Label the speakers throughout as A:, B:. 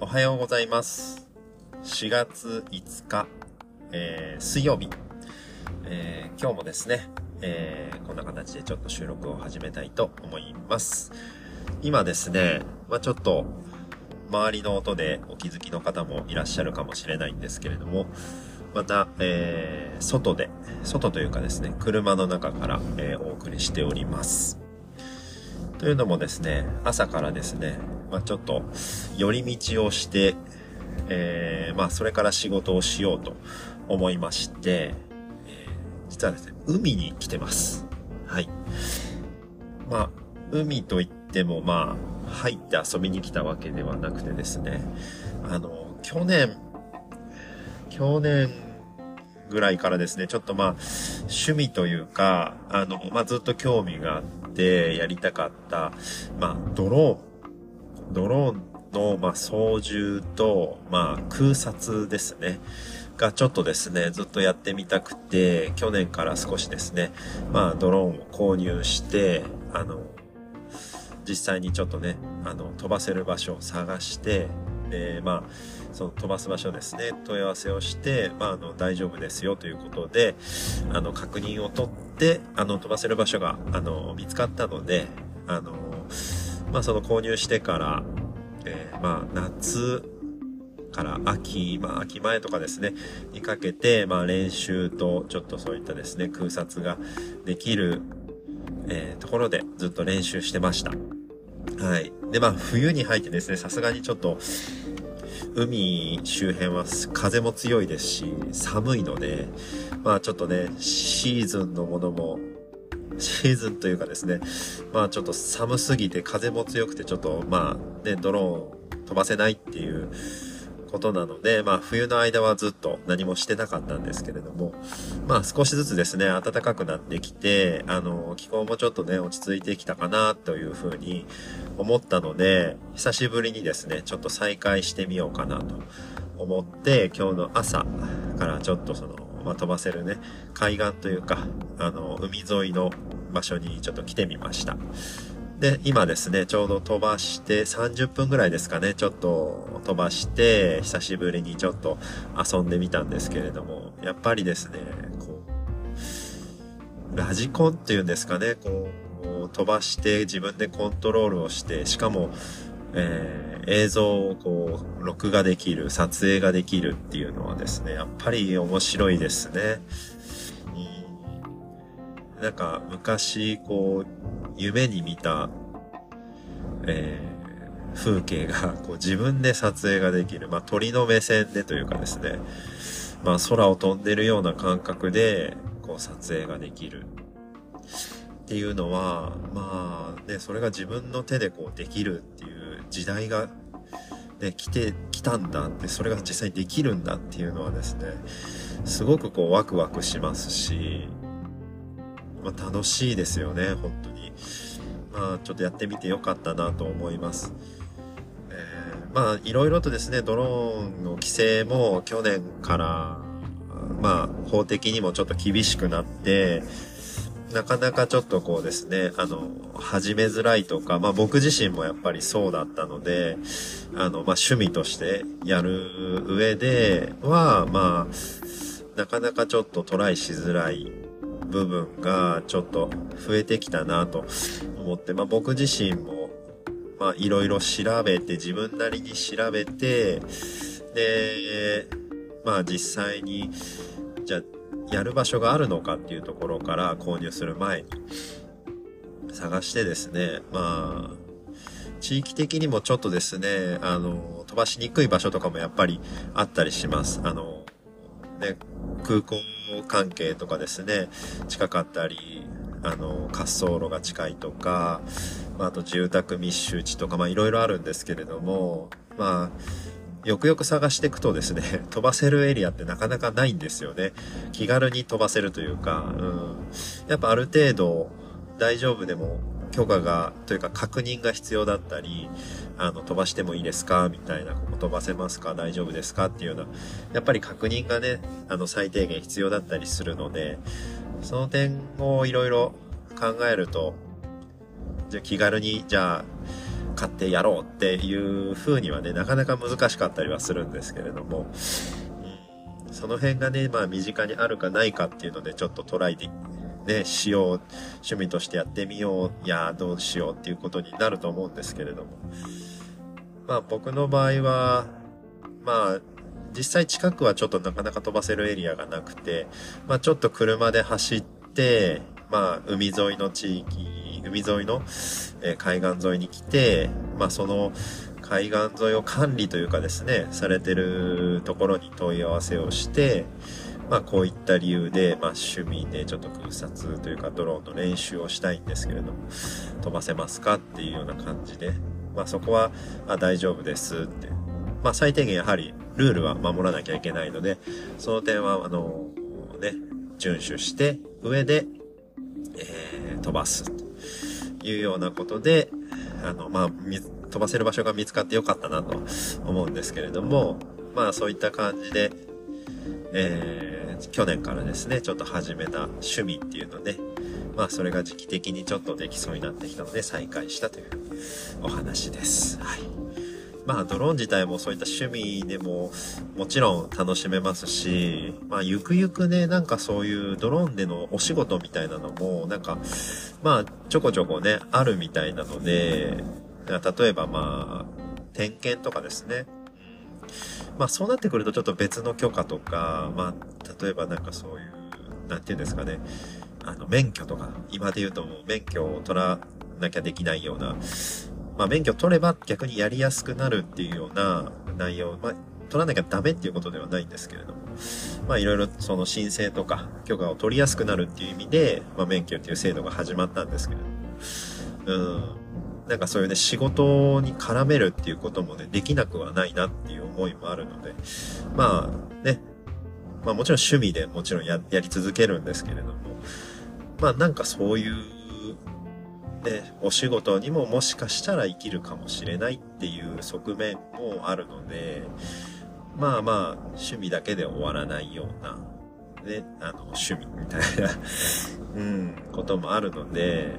A: おはようございます。4月5日、えー水曜日、えー今日もですね、えーこんな形でちょっと収録を始めたいと思います。今ですね、まあちょっと、周りの音でお気づきの方もいらっしゃるかもしれないんですけれども、また、えー外で、外というかですね、車の中から、えーお送りしております。というのもですね、朝からですね、まあ、ちょっと寄り道をして、えーまあ、それから仕事をしようと思いまして、えー実はですね、海に来てます。はい。まあ、海といっても、まあ、入って遊びに来たわけではなくてですね、あの、去年、去年ぐらいからですね、ちょっとまあ、趣味というか、あの、まあ、ずっと興味があって、やりたかった、まあ、ドローン、ドローンの、まあ、操縦と、まあ、空撮ですね。がちょっとですね、ずっとやってみたくて、去年から少しですね、まあ、ドローンを購入して、あの、実際にちょっとね、あの、飛ばせる場所を探して、で、まあ、その飛ばす場所ですね、問い合わせをして、まあ、あの、大丈夫ですよということで、あの、確認を取って、あの、飛ばせる場所が、あの、見つかったので、あの、まあ、その購入してから、えーまあ、夏から秋、まあ、秋前とかですね、にかけて、まあ、練習と、ちょっとそういったですね、空撮ができる、えーところでずっと練習してました。はい。で、まあ、冬に入ってですね、さすがにちょっと、海周辺は風も強いですし、寒いので、まあちょっとね、シーズンのものも、シーズンというかですね、まあちょっと寒すぎて風も強くてちょっとまあね、ドローン飛ばせないっていうことなので、まあ冬の間はずっと何もしてなかったんですけれども、まあ少しずつですね、暖かくなってきて、あの、気候もちょっとね、落ち着いてきたかなというふうに思ったので、久しぶりにですね、ちょっと再開してみようかなと思って、今日の朝からちょっとその、まあ、飛ばせるね、海岸というか、あの、海沿いの場所にちょっと来てみました。で、今ですね、ちょうど飛ばして30分ぐらいですかね、ちょっと飛ばして、久しぶりにちょっと遊んでみたんですけれども、やっぱりですね、こう、ラジコンっていうんですかね、こう、飛ばして自分でコントロールをして、しかも、えー映像をこう、録画できる、撮影ができるっていうのはですね、やっぱり面白いですね。なんか、昔、こう、夢に見た、えー風景が、こう、自分で撮影ができる。まあ、鳥の目線でというかですね、まあ、空を飛んでるような感覚で、こう、撮影ができる。っていうのは、まあ、ね、それが自分の手でこうできるっていう時代が、ね、来て、来たんだって、それが実際にできるんだっていうのはですね、すごくこうワクワクしますし、まあ楽しいですよね、本当に。まあちょっとやってみてよかったなと思います。えまあいろいろとですね、ドローンの規制も去年から、まあ法的にもちょっと厳しくなって、なかなかちょっとこうですね、あの、始めづらいとか、まあ僕自身もやっぱりそうだったので、あの、まあ趣味としてやる上では、まあ、なかなかちょっとトライしづらい部分がちょっと増えてきたなと思って、まあ僕自身も、まあいろいろ調べて、自分なりに調べて、で、まあ実際に、じゃあやる場所があるのかっていうところから購入する前に探してですね、まあ、地域的にもちょっとですね、あの、飛ばしにくい場所とかもやっぱりあったりします。あの、ね、空港関係とかですね、近かったり、あの、滑走路が近いとか、まあ、あと住宅密集地とか、まあいろいろあるんですけれども、まあ、よくよく探していくとですね、飛ばせるエリアってなかなかないんですよね。気軽に飛ばせるというか、うん。やっぱある程度大丈夫でも許可が、というか確認が必要だったり、あの、飛ばしてもいいですかみたいな、ここ飛ばせますか大丈夫ですかっていうような、やっぱり確認がね、あの、最低限必要だったりするので、その点をいろいろ考えると、じゃ気軽に、じゃあ、買ってやろうっていう風にはね、なかなか難しかったりはするんですけれども、その辺がね、まあ身近にあるかないかっていうのでちょっとトライで、ね、しよう、趣味としてやってみよう、いや、どうしようっていうことになると思うんですけれども。まあ僕の場合は、まあ実際近くはちょっとなかなか飛ばせるエリアがなくて、まあちょっと車で走って、まあ海沿いの地域、海沿いの、え、海岸沿いに来て、まあその海岸沿いを管理というかですね、されてるところに問い合わせをして、まあこういった理由で、まあ趣味でちょっと空撮というかドローンの練習をしたいんですけれども、飛ばせますかっていうような感じで、まあそこは、あ、大丈夫ですって。まあ最低限やはりルールは守らなきゃいけないので、その点は、あの、ね、遵守して上で、えー、飛ばすいうようなことで、あの、まあ、飛ばせる場所が見つかってよかったなと思うんですけれども、まあそういった感じで、えー、去年からですね、ちょっと始めた趣味っていうので、まあそれが時期的にちょっとできそうになってきたので再開したというお話です。はい。まあドローン自体もそういった趣味でももちろん楽しめますし、まあゆくゆくね、なんかそういうドローンでのお仕事みたいなのも、なんか、まあちょこちょこね、あるみたいなので、例えばまあ、点検とかですね。まあそうなってくるとちょっと別の許可とか、まあ例えばなんかそういう、なんていうんですかね、あの免許とか、今で言うともう免許を取らなきゃできないような、まあ、免許取れば逆にやりやすくなるっていうような内容、まあ、取らなきゃダメっていうことではないんですけれども、まあいろいろその申請とか許可を取りやすくなるっていう意味で、まあ免許っていう制度が始まったんですけれども、うん。なんかそういうね、仕事に絡めるっていうこともね、できなくはないなっていう思いもあるので、まあね、まあもちろん趣味でもちろんややり続けるんですけれども、まあなんかそういうで、お仕事にももしかしたら生きるかもしれないっていう側面もあるので、まあまあ、趣味だけで終わらないような、ね、あの、趣味みたいな うん、こともあるので、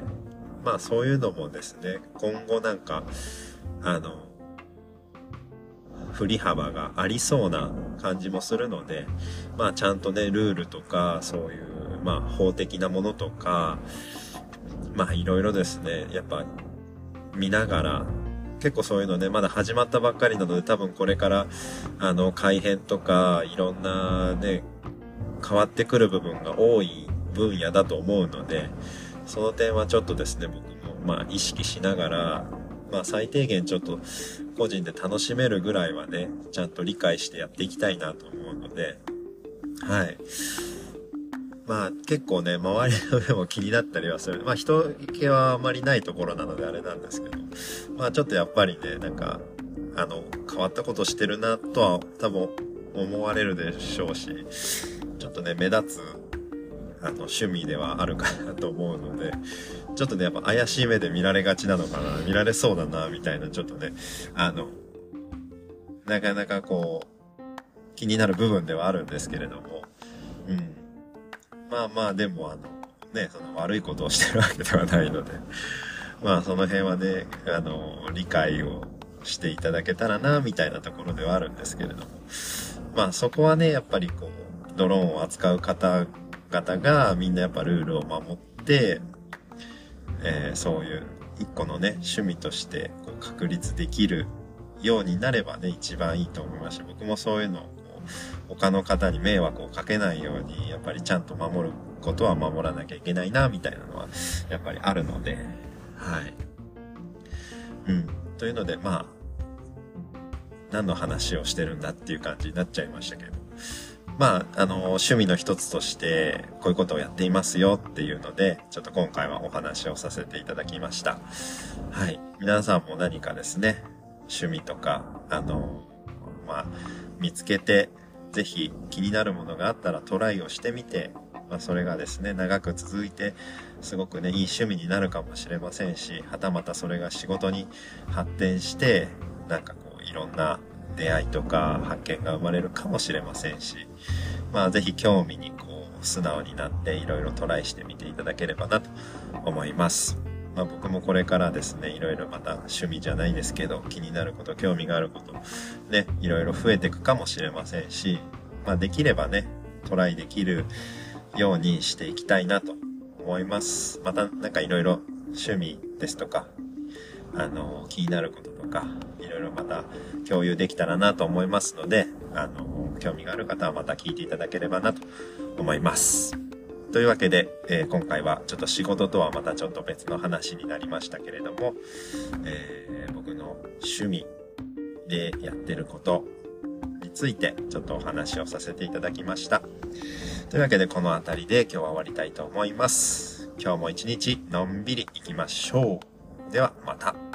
A: まあそういうのもですね、今後なんか、あの、振り幅がありそうな感じもするので、まあちゃんとね、ルールとか、そういう、まあ法的なものとか、まあいろいろですね、やっぱ見ながら、結構そういうのね、まだ始まったばっかりなので多分これから、あの、改変とか、いろんなね、変わってくる部分が多い分野だと思うので、その点はちょっとですね、僕も、まあ意識しながら、まあ最低限ちょっと個人で楽しめるぐらいはね、ちゃんと理解してやっていきたいなと思うので、はい。まあ結構ね、周りの目も気になったりはする。まあ人気はあまりないところなのであれなんですけど、まあちょっとやっぱりね、なんか、あの、変わったことしてるなとは多分思われるでしょうし、ちょっとね、目立つ、あの、趣味ではあるかなと思うので、ちょっとね、やっぱ怪しい目で見られがちなのかな、見られそうだな、みたいな、ちょっとね、あの、なかなかこう、気になる部分ではあるんですけれども、うん。まあまあでもあのねその悪いことをしてるわけではないので まあその辺はねあの理解をしていただけたらなみたいなところではあるんですけれども。まあそこはねやっぱりこうドローンを扱う方々がみんなやっぱルールを守って、えー、そういう一個のね趣味としてこう確立できるようになればね一番いいと思いますし僕もそういうのを他の方に迷惑をかけないように、やっぱりちゃんと守ることは守らなきゃいけないな、みたいなのは、やっぱりあるので、はい。うん。というので、まあ、何の話をしてるんだっていう感じになっちゃいましたけど。まあ、あの、趣味の一つとして、こういうことをやっていますよっていうので、ちょっと今回はお話をさせていただきました。はい。皆さんも何かですね、趣味とか、あの、まあ、見つけて、ぜひ気になるものがあったらトライをしてみて、まあ、それがですね、長く続いて、すごくね、いい趣味になるかもしれませんし、はたまたそれが仕事に発展して、なんかこう、いろんな出会いとか発見が生まれるかもしれませんし、まあ、ぜひ興味にこう、素直になっていろいろトライしてみていただければなと思います。まあ僕もこれからですね、いろいろまた趣味じゃないですけど、気になること、興味があること、ね、いろいろ増えていくかもしれませんし、まあできればね、トライできるようにしていきたいなと思います。またなんかいろいろ趣味ですとか、あの、気になることとか、いろいろまた共有できたらなと思いますので、あの、興味がある方はまた聞いていただければなと思います。というわけで、えー、今回はちょっと仕事とはまたちょっと別の話になりましたけれども、えー、僕の趣味でやってることについてちょっとお話をさせていただきました。というわけでこの辺りで今日は終わりたいと思います。今日も一日のんびり行きましょう。ではまた。